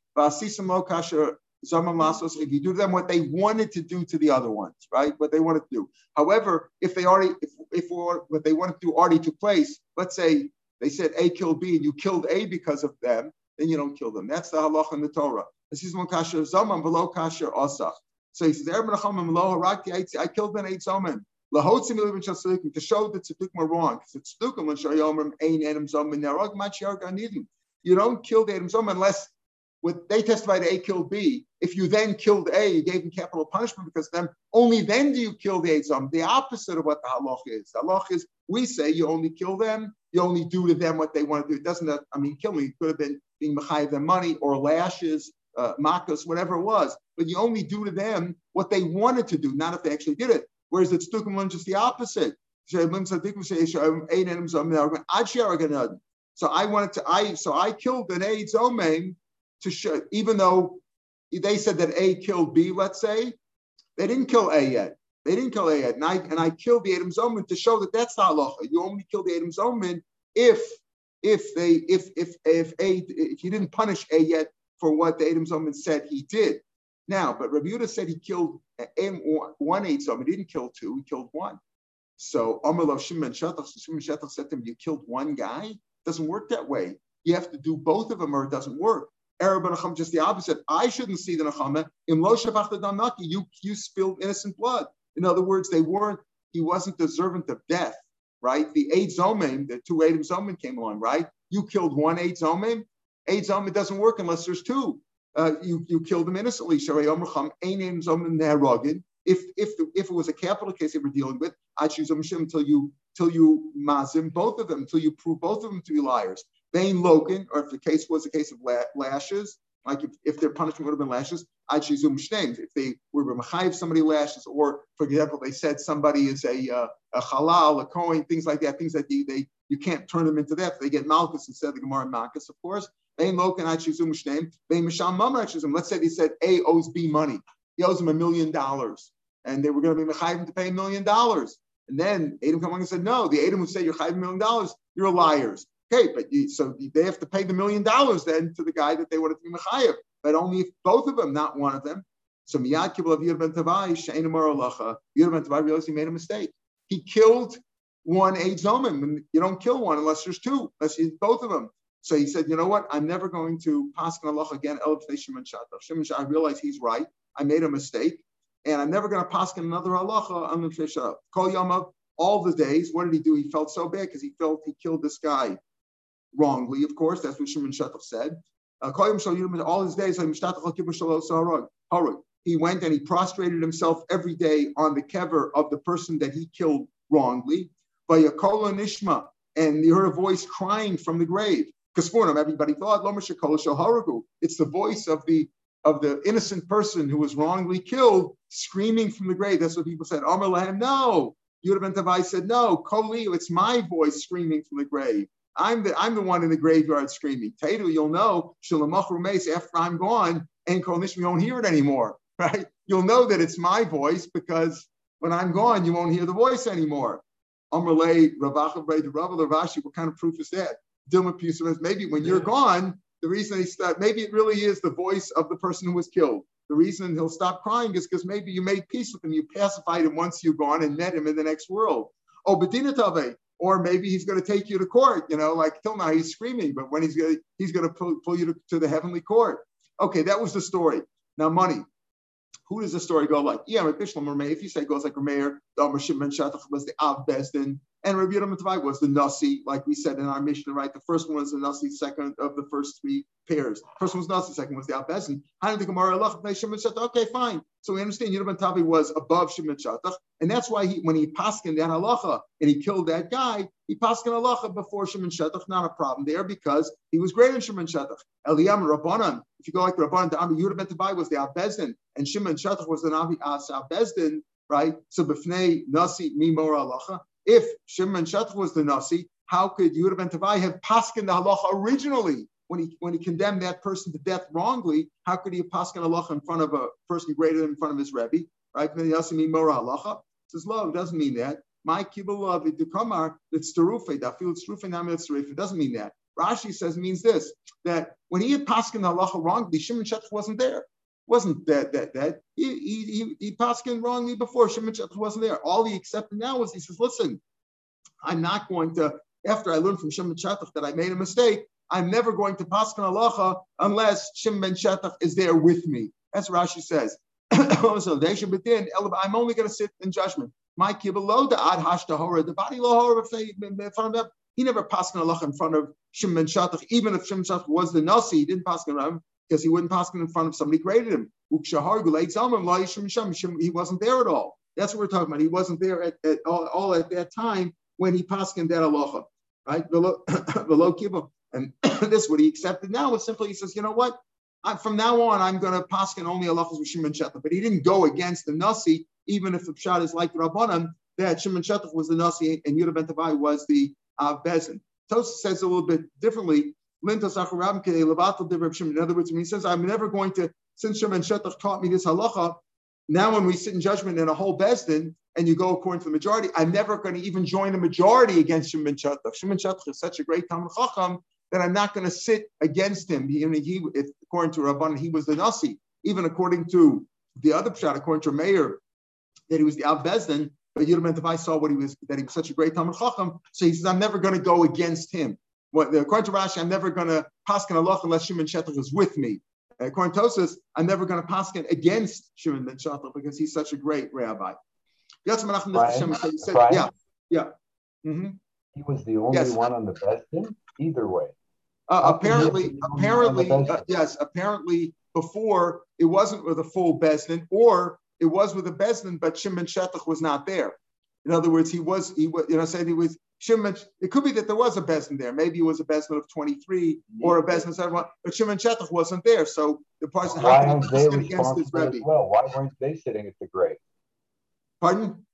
If you do them what they wanted to do to the other ones, right? What they wanted to do. However, if they already, if, if what they wanted to do already took place, let's say they said A killed B and you killed A because of them, then you don't kill them. That's the halach in the Torah. This is one kasher zaman below kasher asach. So he says, I killed an eight zaman to show that tzeduk are wrong. Because tzeduk when shayomrim ein adam zom nerog machiyar ganidim. You don't kill the adam zom unless what they testified A killed B. If you then killed A, you gave him capital punishment because then only then do you kill the Eitzam. The opposite of what the halach is. The is we say you only kill them, you only do to them what they want to do. It doesn't, I mean, kill me. It could have been being mechayiv them money or lashes, uh, makas, whatever it was. but you only do to them what they wanted to do, not if they actually did it. Whereas it's Tukum just the opposite. So I wanted to, I so I killed an A Zomain to show, even though they said that A killed B, let's say, they didn't kill A yet. They didn't kill A yet. And I, and I killed the Adam Zoman to show that that's not halacha. You only kill the Adam Zoman if if they if if if A if you didn't punish A yet for what the Adam Zoman said he did. Now, but Rabbi Yehuda said he killed one eight Zoman. He didn't kill two. He killed one. So Amar Shimon Shetach, Shimon Shetach said to him, "You killed one guy. It doesn't work that way. You have to do both of them, or it doesn't work." Arab Nacham just the opposite. I shouldn't see the Nachama. In Lo Damaki, you you spilled innocent blood. In other words, they weren't. He wasn't deserving of death, right? The eight Zomim, the two eight Zomim came along, right? You killed one eight Zomim. Eight Zomim doesn't work unless there's two. Uh, you you killed them innocently. If if if it was a capital case they were dealing with, until you till you mazim both of them, until you prove both of them to be liars. Bain Logan, or if the case was a case of lashes, like if, if their punishment would have been lashes, I'd shizum shneim. If they were machayiv somebody lashes, or for example, they said somebody is a, uh, a halal, a coin, things like that, things that they, they you can't turn them into that. They get malchus instead of the Gemara malchus, of course. Logan, I'd shizum shneim. Bain misham mamar shizum. Let's say they said A owes B money. He owes him a million dollars, and they were going to be machayiv to pay a million dollars. And then Adam come along and said, no, the Adam would say you're chayiv a million dollars, you're liars. Okay, but you, so they have to pay the million dollars then to the guy that they wanted to be mechayev, but only if both of them, not one of them. So Miyad Kibbul of Yir ben Tavai, Shein Amar Alacha, Yir ben Tavai realized he made a mistake. He killed one eight zomim. You don't kill one unless there's two, unless you both of them. So he said, you know what? I'm never going to pass on Allah again. Shimon Shatach. I realize he's right. I made a mistake, and I'm never going to pass another halacha on the Kol Yamav. All the days, what did he do? He felt so bad because he felt he killed this guy wrongly, of course. That's what Shimon Shetach said. Uh, all his days, he went and he prostrated himself every day on the kever of the person that he killed wrongly. By Yakola Nishma, and he heard a voice crying from the grave. Him, everybody thought it's the voice of the of the innocent person who was wrongly killed, screaming from the grave. That's what people said. Amr no. Tavai said, no, Koli, it's my voice screaming from the grave. I'm the I'm the one in the graveyard screaming. Taidu, you'll know, after I'm gone, and Kol you won't hear it anymore, right? You'll know that it's my voice because when I'm gone, you won't hear the voice anymore. Ravacha, Ravashi, what kind of proof is that? Dilma maybe when you're gone, the reason he start, maybe it really is the voice of the person who was killed. The reason he'll stop crying is because maybe you made peace with him, you pacified him once you're gone and met him in the next world. Oh, Bedina Tave, or maybe he's going to take you to court. You know, like till now he's screaming, but when he's going to, he's going to pull, pull you to, to the heavenly court. Okay, that was the story. Now, money. Who does the story go like? Yeah, if you say it goes like Rameir, the Amr Shimon was the Av Bezdin, and Rabbi Yehuda was the Nasi, like we said in our Mishnah, right? The first one was the Nasi, second of the first three pairs. First one was Nasi, second was the Abbezin. Okay, fine. So we understand Yehuda Tavi was above Shimon Shatach, and that's why he, when he paskin that halacha and he killed that guy, he paskin halacha before Shimon Shatach, not a problem there because he was greater than Shimon Shatach. Eliyam Rabbanan, if you go like Rabbanan, the Ami Yehuda Tavi was the Abbezin, and Shimon Shatach was the Navi As Abbezin, right? So b'fnei Nasi Mimor halacha. If Shimon Shatach was the Nasi, how could Yehuda ben Tavai have paskin the halacha originally when he when he condemned that person to death wrongly? How could he paskin halacha in front of a person greater than in front of his rebbe? Right? Then he also mean mora halacha. Says lo, it doesn't mean that. My kibbul kamar it's terufe. That feels terufe nam it's It doesn't mean that. Rashi says means this that when he had paskin halacha wrongly, Shimon Shatach wasn't there wasn't that that that he he he, he wrongly before Shimon wasn't there. All he accepted now was he says, listen, I'm not going to. After I learned from Shimon Shatach that I made a mistake, I'm never going to paskin halacha unless Shimon Shatach is there with me. That's what Rashi says. so they should. I'm only going to sit in judgment. My kibbalo the ad hashtahora the body front of he never paskin halacha in front of Shimon Shatach, even if Shimon Shatach was the nasi, he didn't paskin him because he wouldn't pass in front of somebody greater than him. He wasn't there at all. That's what we're talking about. He wasn't there at, at all, all, at that time when he passed in that aloha, right? And this what he accepted now is simply he says, you know what? I, from now on, I'm going to paskin only halachas with Shimon Shetach. But he didn't go against the Nasi, even if the pshat is like Rabbanan, that Shimon Shetach was the Nasi and Yudah ben Tavai was the uh, Bezin. Tosa says a little bit differently. In other words, when he says, I'm never going to, since Shimon Shetach taught me this halacha, now when we sit in judgment in a whole Bezdin and you go according to the majority, I'm never going to even join the majority against Shimon Shetach. Shimon Shetach is such a great Talmid Chacham that I'm not going to sit against him. He, he if, according to Rabban, he was the Nasi. Even according to the other pshat, according to Meir, that he was the Av Bezdin, but Yudam I saw what he was, that he was such a great Talmid Chacham, so he says, I'm never going to go against him. What, according to Rashi, I'm never going to paskin Allah unless Shimon Shetach is with me. According to Tosus, I'm never going to paskin against Shimon ben Shetach because he's such a great rabbi. Brian, said, Brian, yeah, yeah. Mm-hmm. He was the only Yes. one on the best Bestin, either way. Uh, can apparently, apparently, only one on the uh, yes, apparently before it wasn't with a full Besdin, or it was with a Besdin, but Shimon Shetach was not there. In other words, he was, he was, you know, said he was Shimon. It could be that there was a Besdin there. Maybe it was a Besdin of 23 or a Besdin of 71, but Shimon Shetach wasn't there. So the person, Why how they he against his Rebbe? well? Why weren't they sitting at the grave? Pardon?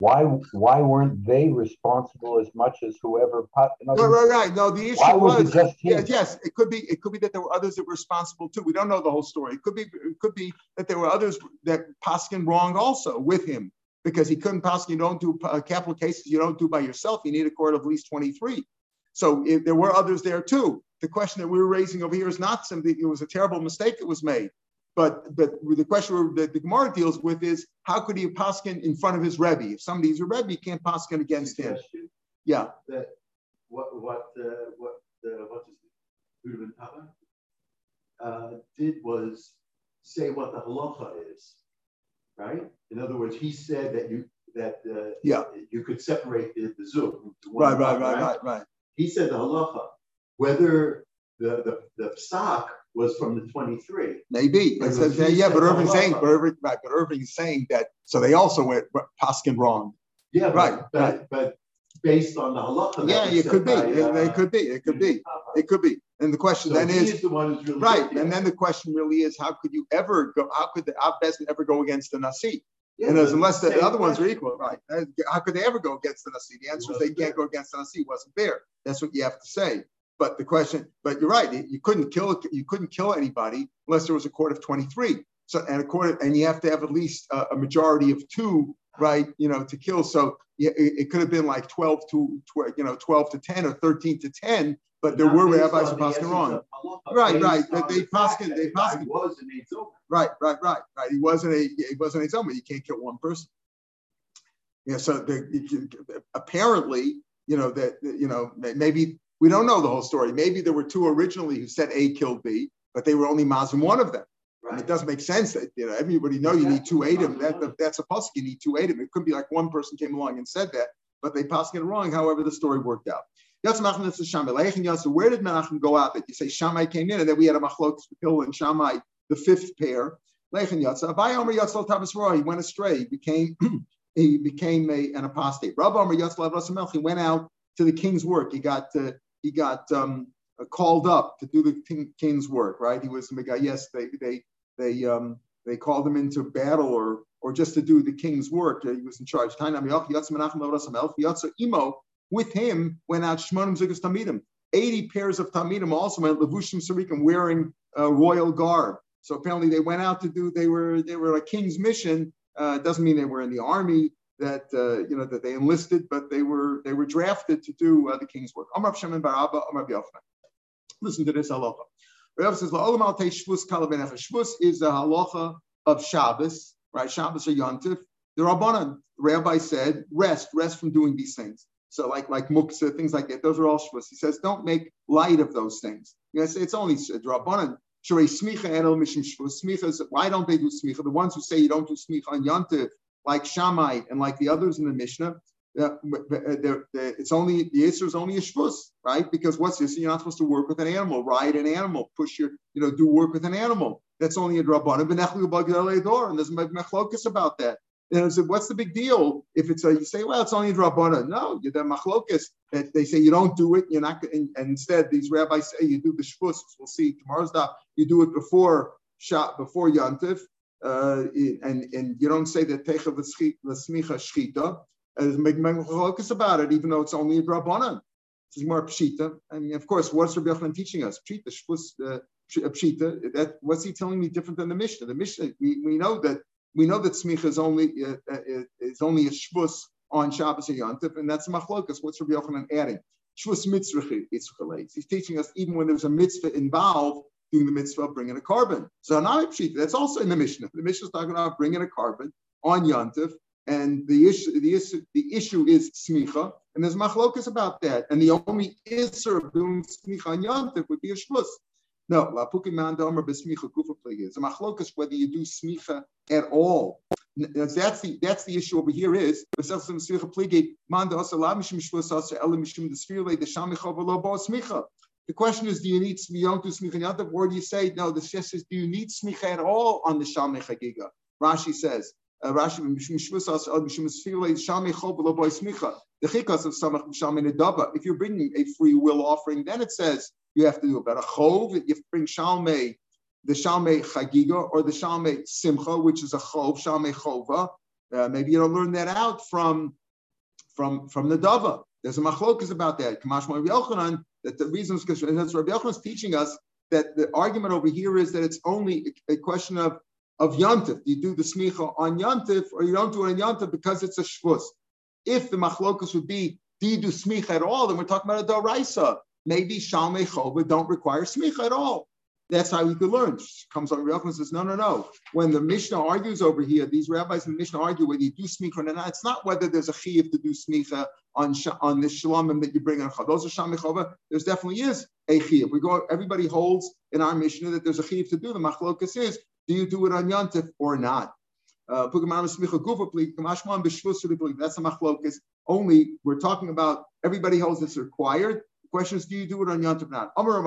Why why weren't they responsible as much as whoever? in other Right, right, right. No, the issue Why was was, just him? yes, it could be, it could be that there were others that were responsible too. We don't know the whole story. It could be, it could be that there were others that Paskin wrong also with him because he couldn't Paskin. You don't do uh, capital cases. You don't do by yourself. You need a court of at least 23. So if there were others there too. The question that we were raising over here is not something, it was a terrible mistake that was made. But, but the question that the Gemara deals with is how could he paskin in front of his Rebbe? If somebody's a Rebbe, you can't paskin against him. Yeah. That what what uh, what uh, what? Uh, did was say what the halacha is, right? In other words, he said that you that uh, Yeah. you could separate the, the zoom. Right, right, right, right, right. He said the halacha, whether the the, the stock was from the 23. Maybe. It says, was- yeah, but Irving's saying, but Irving, right, but Irving's saying that, so they also went Paskin wrong. Yeah, Right, but, right. but based on the halacha. Yeah, it could be. by, It, uh, it could be. It could be. It could be. And the question So then he is, the really right, guilty. and then the question really is, how could you ever go, how could the Abbesman ever go against the Nasi? Yeah, And as unless the same other ones are equal, right? How could they ever go against the Nasi? The answer is they can't go against the Nasi. It wasn't there. That's what you have to say. But the question, but you're right. You couldn't kill, you couldn't kill anybody unless there was a court of 23. So, and a court, and you have to have at least a, a majority of two, right? You know, to kill. So yeah, it, it could have been like 12 to, tw- you know, 12 to 10 or 13 to 10, but there were rabbis who passed essence wrong. Right, right, that they paskin- they the paskin. Was an Right, right, right, right. He wasn't a, he wasn't a zombie. You can't kill one person. Yeah, so the, apparently, you know, that, you know, maybe, we don't know the whole story. Maybe there were two originally who said A killed B, but they were only Muslim one of them. And it doesn't make sense that, you know, everybody know you need two Adam. That, that's a pasuk, you need two Adam. It could be like one person came along and said that, but they pasuk it wrong, however the story worked out. Yatz Menachem Nitz Shammai. Leichem Where did Menachem go out? That you say Shammai came in, and then we had a machlokes with Hillel and Shammai, the fifth pair. Leichem Yatz. Abai Omer Yatz Al Tavis Roy. He went astray. He became he became a, an apostate. Rabbi Omer Yatz Al Avras Melch. He went out to the king's work. He got uh, he got um, uh, called up to do the king's work. Right. He was the guy. Yes, they they they um they called him into battle or or just to do the king's work. Uh, He was in charge. With him went out Shmonim Zugas Talmidim. 80 pairs of Talmidim also went Levushim Sarikim wearing uh, royal garb. So apparently they went out to do, they were they were a king's mission. Uh, doesn't mean they were in the army that uh, you know that they enlisted, but they were they were drafted to do uh, the king's work. Shimon Listen to this halacha. Rav says, "La'olam al shvus is the halacha of Shabbos, right? Shabbos or Yontif. The Rabbanan, rabbi said, rest, rest from doing these things. So like like muksa, things like that, those are all shvus. He says, don't make light of those things. You know, it's, only the Rabbanan. Smicha. Smicha why don't they do smicha? The ones who say you don't do smicha on Yontif, like Shammai and like the others in the Mishnah, uh, they're- they're- it's only the answer is only a shvus, right? Because what's this? You're not supposed to work with an animal, ride an animal, push your, you know, do work with an animal. That's only a drabanan. And there's a mechlokus about that. And I said, what's the big deal if it's a, you say, well, it's only a drabana. No, you're the machlokas. They say you don't do it. You're not, and, and instead these rabbis say you do the shvus. We'll see tomorrow's daf. You do it before shot before yantif, uh, and and you don't say that techav l'smicha shchita. Make machlokas about it, even though it's only a drabana. It's more pshita. I mean, of course, what's Rabbi Yochanan teaching us? Pshita, shvus, uh, pshita. That what's he telling me different than the Mishnah? The Mishnah, we, we know that we know that smicha is only uh, uh, is only a shvus on Shabbos and Yontif, and that's machlokas. What's Rabbi Yochanan adding? Shvus mitzvah He's teaching us even when there's a mitzvah involved, doing the mitzvah of bringing a korban. So now that's also in the Mishnah. The Mishnah is talking about bringing a korban on Yontif, and the issue the issue the issue is smicha, and there's machlokas about that. And the only answer of doing smicha on Yontif would be a shvus. No, la lapukim mandomer besmicha kufa. It's a machlokas whether you do smicha at all. That's the that's the issue over here is the question is, do you need don't do smicha or do you say no? The Shess says, do you need smicha at all on the shalmei chagiga? Rashi says. Uh, Rashi the chikas of samach shalmei nedaba. If you're bringing a free will offering, then it says you have to do about a chov. You have to bring shalmei, the shalmei chagiga or the shalmei simcha, which is a chov, shalmei chova. Uh, maybe you don't learn that out from from from the dava. There's a machlokas about that. That the reasons because Rabbi Yochanan is teaching us that the argument over here is that it's only a, a question of of yantif. You do the smicha on yantif, or you don't do it on yantif because it's a shvus. If the machlokas would be do you do smicha at all, then we're talking about a daraisa maybe Shalmei Chova don't require smicha at all. That's how we could learn. Comes on and says, no, no, no. When the Mishnah argues over here, these rabbis in the Mishnah argue whether you do smicha or not. It's not whether there's a chiyuv to do smicha on on the that you bring on Those are Shalmei Chova. There's definitely is a chiyuv. We go. Everybody holds in our Mishnah that there's a chiyuv to do. The machlokas is, do you do it on Yantif or not? Uh, that's a machlokas. Only we're talking about everybody holds it's required question is, do you do it on Yom not? Amar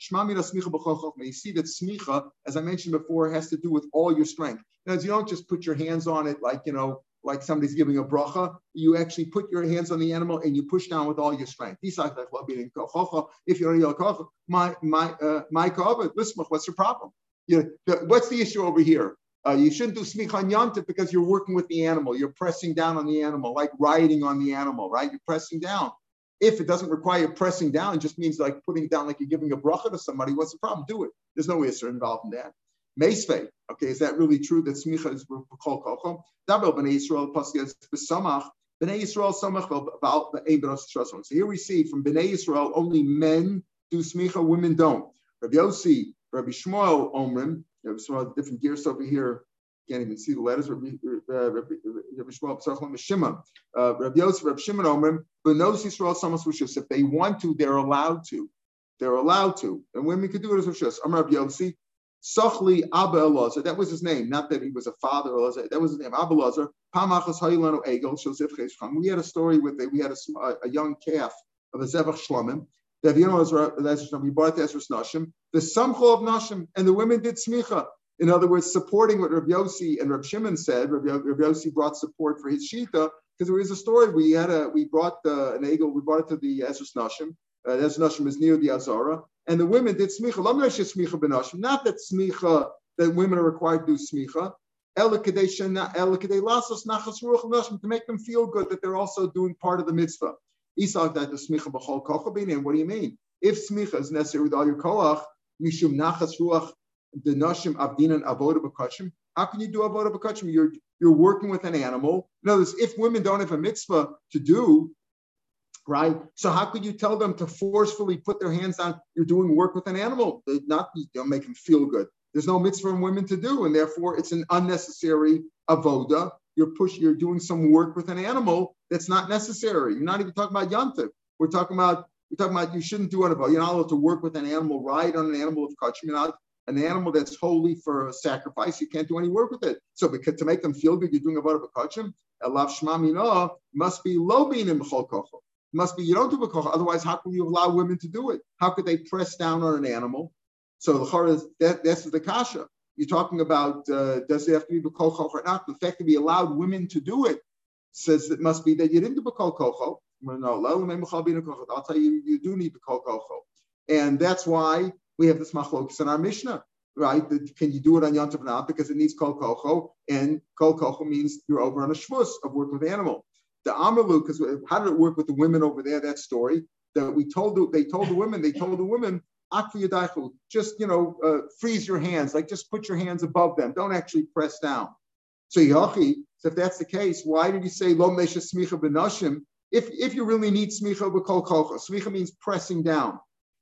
You see that smicha, as I mentioned before, has to do with all your strength. Now, you don't just put your hands on it like, you know, like somebody's giving a bracha. You actually put your hands on the animal and you push down with all your strength. If you're a my my uh, my listen, what's the problem? You know, what's the issue over here? Uh, you shouldn't do smicha yontif because you're working with the animal. You're pressing down on the animal, like riding on the animal, right? You're pressing down. If it doesn't require pressing down, it just means like putting it down like you're giving a bracha to somebody. What's the problem? Do it. There's no answer involved in that. Meisvei. Okay, is that really true that smicha is kol kochom? Dabel b'nei Yisrael pasuk b'samach. B'nei Yisrael samach about the eight So here we see from b'nei Yisrael only men do smicha, women don't. Rabbi Yossi, Rabbi Shmuel Omrim. Rabbi Shmuel different gears over here can't even see the letters. Rabbi Psachlam Shimon, uh, Rabbi Yosef, Rabbi Shimon Omer, Benos Yisrael Samas Rishus. If they want to, they're allowed to. They're allowed to, and women could do it as Rishus. Amar Rabbi Yosef, Sochli Abba Elazar. That was his name. Not that he was a father. Elazar. That was his name. Abba Elazar. Pamachas Hayilanu Egel Shosef Cheshcham. We had a story with it. We had a, a young calf of a Zevach Shlomim. That you know, we bought the Ezras Nashim. The Samcho of Nashim, and the women did smicha. In other words, supporting what Rabbi Yossi and Rabbi Shimon said, Rabbi Yossi brought support for his shita because there was a story. We had a we brought the, an egel, we brought it to the Ezras Nashim. Uh, Ezras Nashim is near the Azara, and the women did smicha. Not that smicha that women are required to do smicha. To make them feel good that they're also doing part of the mitzvah. Isaac that the smicha b'chol. And what do you mean? If smicha is necessary with all your koach, mishum nachas ruach the nashim avdinan avoda b'kachim. How can you do avoda b'kachim? You're you're working with an animal. In other words, if women don't have a mitzvah to do, right? So how could you tell them to forcefully put their hands on? You're doing work with an animal. They not don't make them feel good. There's no mitzvah for women to do, and therefore it's an unnecessary avoda. You're push. You're doing some work with an animal that's not necessary. You're not even talking about yantiv. We're talking about we're talking about you shouldn't do an about. You're not allowed to work with an animal, ride on an animal of kachim. You're not an animal that's holy for sacrifice, you can't do any work with it. So because to make them feel good, you're doing a bar of a. Elav shma must be low being in Must be you don't do b'kocha. Otherwise, how can you allow women to do it? How could they press down on an animal? So the that that's the kasha. you're talking about uh, does it have to be Bakol Kocho or not? The fact that we allowed women to do it says it must be that you didn't do Bakol Kocho. I'll tell you, you do need Bakol Kocho. And that's why we have this machlokas in our Mishnah, right? Can you do it on Yontav or not? Because it needs Kol Kocho, and Kol Kocho means you're over on a shvus of work with animal. The Amalu, because how did it work with the women over there? That story that we told they told the women, they told the women just you know, uh, freeze your hands, like just put your hands above them. Don't actually press down. So Yachi, so if that's the case, why did you say lo mesha smicha benashim? If if you really need smicha b'kol kolcha, smicha means pressing down,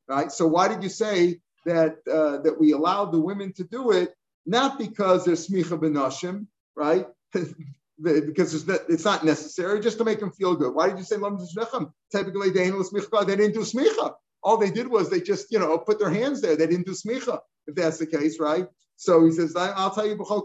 right? So why did you say that uh, that we allowed the women to do it? Not because they're smicha benashim, right? because it's not, it's not necessary, just to make them feel good. Why did you say lo Typically, they didn't do smicha all they did was they just, you know, put their hands there. They didn't do smicha, if that's the case, right? So he says, I'll tell you, so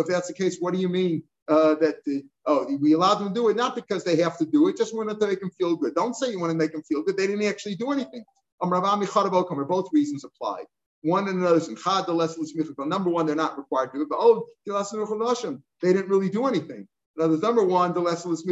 if that's the case, what do you mean uh, that the, oh, we allowed them to do it? Not because they have to do it, just wanted to make them feel good. Don't say you want to make them feel good. They didn't actually do anything. Um, both reasons apply. One and another Number one, they're not required to do it, but oh, they didn't really do anything. Now, number one, the lesson is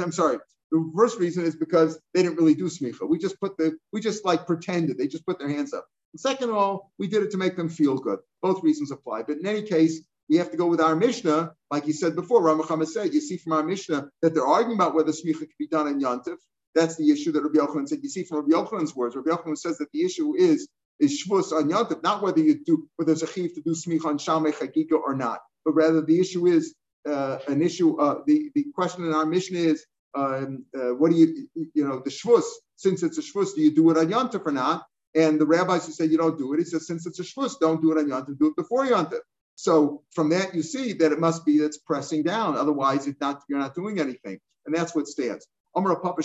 I'm sorry, the first reason is because they didn't really do smicha. We just put the, we just like pretended. They just put their hands up. And second of all, we did it to make them feel good. Both reasons apply. But in any case, we have to go with our Mishnah, like you said before. Ramachama said, you see from our Mishnah that they're arguing about whether smicha can be done in Yantif. That's the issue that Rabbi Yochanan said. You see from Rabbi Yochanan's words, Rabbi Yochanan says that the issue is is shvus on Yantif, not whether you do whether there's a chiv to do smicha on Shamei or not, but rather the issue is uh, an issue. Uh, the the question in our mission is um, uh, what do you, you know, the shvus, since it's a shvus, do you do it on Yontif or not? And the rabbis who say you don't do it, he says, since it's a shvus, don't do it on Yontif, do it before Yontif. So from that, you see that it must be that's pressing down. Otherwise, it's not, you're not doing anything. And that's what stands. Amar Papa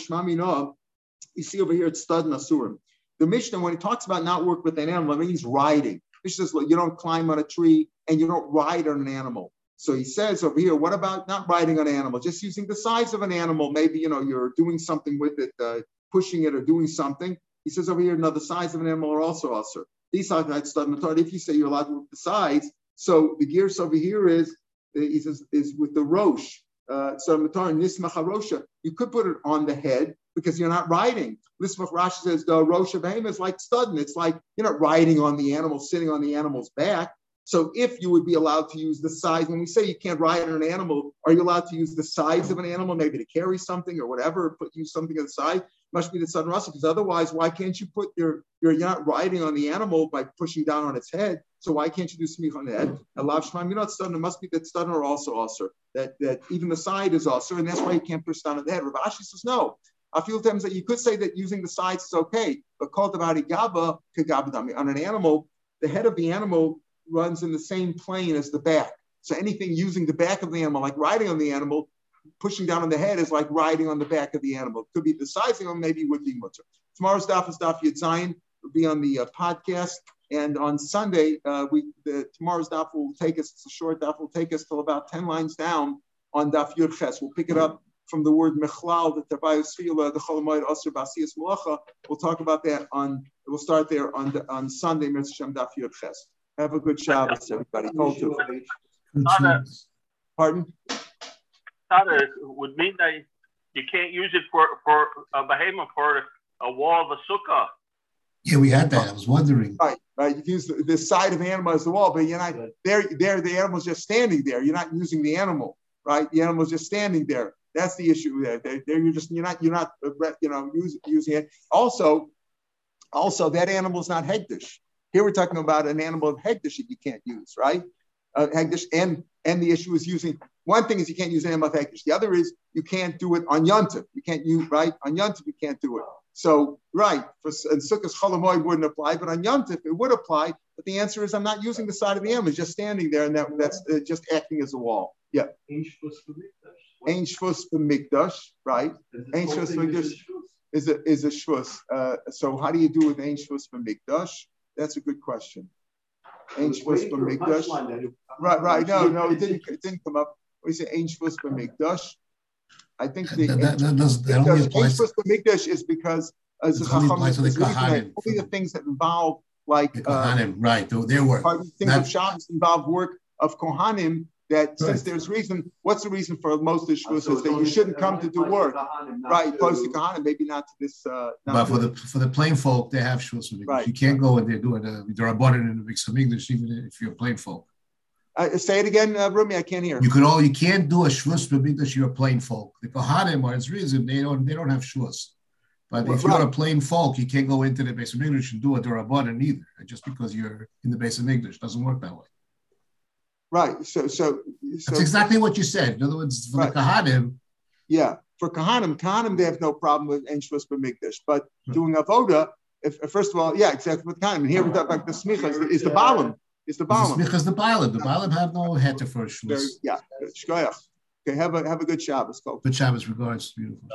you see over here, it's Stud Nasurim. The Mishnah, when he talks about not work with an animal, it means riding. He says, well, you don't climb on a tree and you don't ride on an animal. So he says over here, what about not riding on an animal, just using the size of an animal? Maybe you know you're doing something with it, uh, pushing it or doing something. He says over here, no, the size of an animal are also usher. These are if you say you're allowed to with the size, so the gears over here is he says is with the rosh. Uh, so Matar nismach you could put it on the head because you're not riding. Lismach Rashi says the Rosha of is like studden. It's like you're not riding on the animal, sitting on the animal's back. So if you would be allowed to use the size, when we say you can't ride on an animal, are you allowed to use the size of an animal, maybe to carry something or whatever, put use something on the side? Must be the Sudden Rasa, because otherwise, why can't you put your, you're not riding on the animal by pushing down on its head. So why can't you do smich on the head? Allah Shemaim, you're not stun. It must be that stun are also usher, that, that even the side is usher, and that's why you can't push down on the head. Rav Ashi says no. A few times that you could say that using the sides is okay, but called about gaba on an animal, the head of the animal runs in the same plane as the back. So anything using the back of the animal, like riding on the animal, pushing down on the head is like riding on the back of the animal. It could be the sizing, or maybe would be mutter. Tomorrow's daf is daf Yud Zayin. will be on the uh, podcast, and on Sunday, uh, we the, tomorrow's daf will take us. It's a short daf. Will take us till about ten lines down on daf Yud Ches. We'll pick it up from the word mechlal, the tabayus fila, the cholamoid osir basiyas malacha. We'll talk about that on. We'll start there on the, on Sunday, Mitzvah Daf Yud Ches. Have a good Shabbos, everybody. Pardon? Tada would mean that you can't use it for, for a behemoth for a wall of a sukkah. Yeah, we had that. I was wondering. Right, right. You use the, the side of the animal as the wall, but you're not there. There, the animal's just standing there. You're not using the animal, right? The animal's just standing there. That's the issue there. There, there you're just you're not you're not you know use, using it. Also, also that animal's not hekdesh. Here we're talking about an animal of hekdesh that you can't use, right? Uh, hekdesh, and and the issue is using one thing is you can't use animal of hekdesh. The other is you can't do it on yontif. You can't use right on yontif. You can't do it. So right for and sukkahs cholamoy wouldn't apply, but on yontif it would apply. But the answer is I'm not using the side of the animal; it's just standing there, and that, that's uh, just acting as a wall. Yeah. Ein shvus b'mikdash, right? Ein shvus b'mikdash is a is a shvus. Uh, so how do you do with ein shvus b'mikdash? That's a good question. Ain't supposed to make dash. Right, right. No, no, it didn't. It didn't come up. We say ain't supposed to make dash. I think the that, that, that does, that only applies. supposed to make is because as only applies to the only the things that involve like The uh, Kohanim, right, their- their work. things Not- of Shabbos involve work of Kohanim. That since there's reason, what's the reason for most of the So is that you shouldn't come to do work, Kohanim, not right? Close to to- Kohanim, maybe not to this. Uh, not But for the for the plain folk, they have shvus for Right. You can't go and they're doing a they're a button in the big English, even if you're plain folk. Uh, say it again, uh, Rumi. I can't hear. You could all you can't do a shvus because you're a plain folk. The Kohanim are its reason they don't they don't have shvus. But if you're a plain folk, you can't go into the base of English and do a Durabon either. Just because you're in the base of English doesn't work that way. Right. So so That's exactly what you said. In other words, for Right. the Kohanim, yeah. For Kohanim, Kohanim they have no problem with Enshvus B'Mikdash, but Hmm. doing avoda, if first of all, yeah, exactly with Kohanim. And here we talk about the smicha is the, is the balam, is the balam. because the Baalim, the Baalim have no heter for a yeah. Shkoyach. Okay. Have a have a good Shabbos, folks. Good Shabbos regards. Beautiful.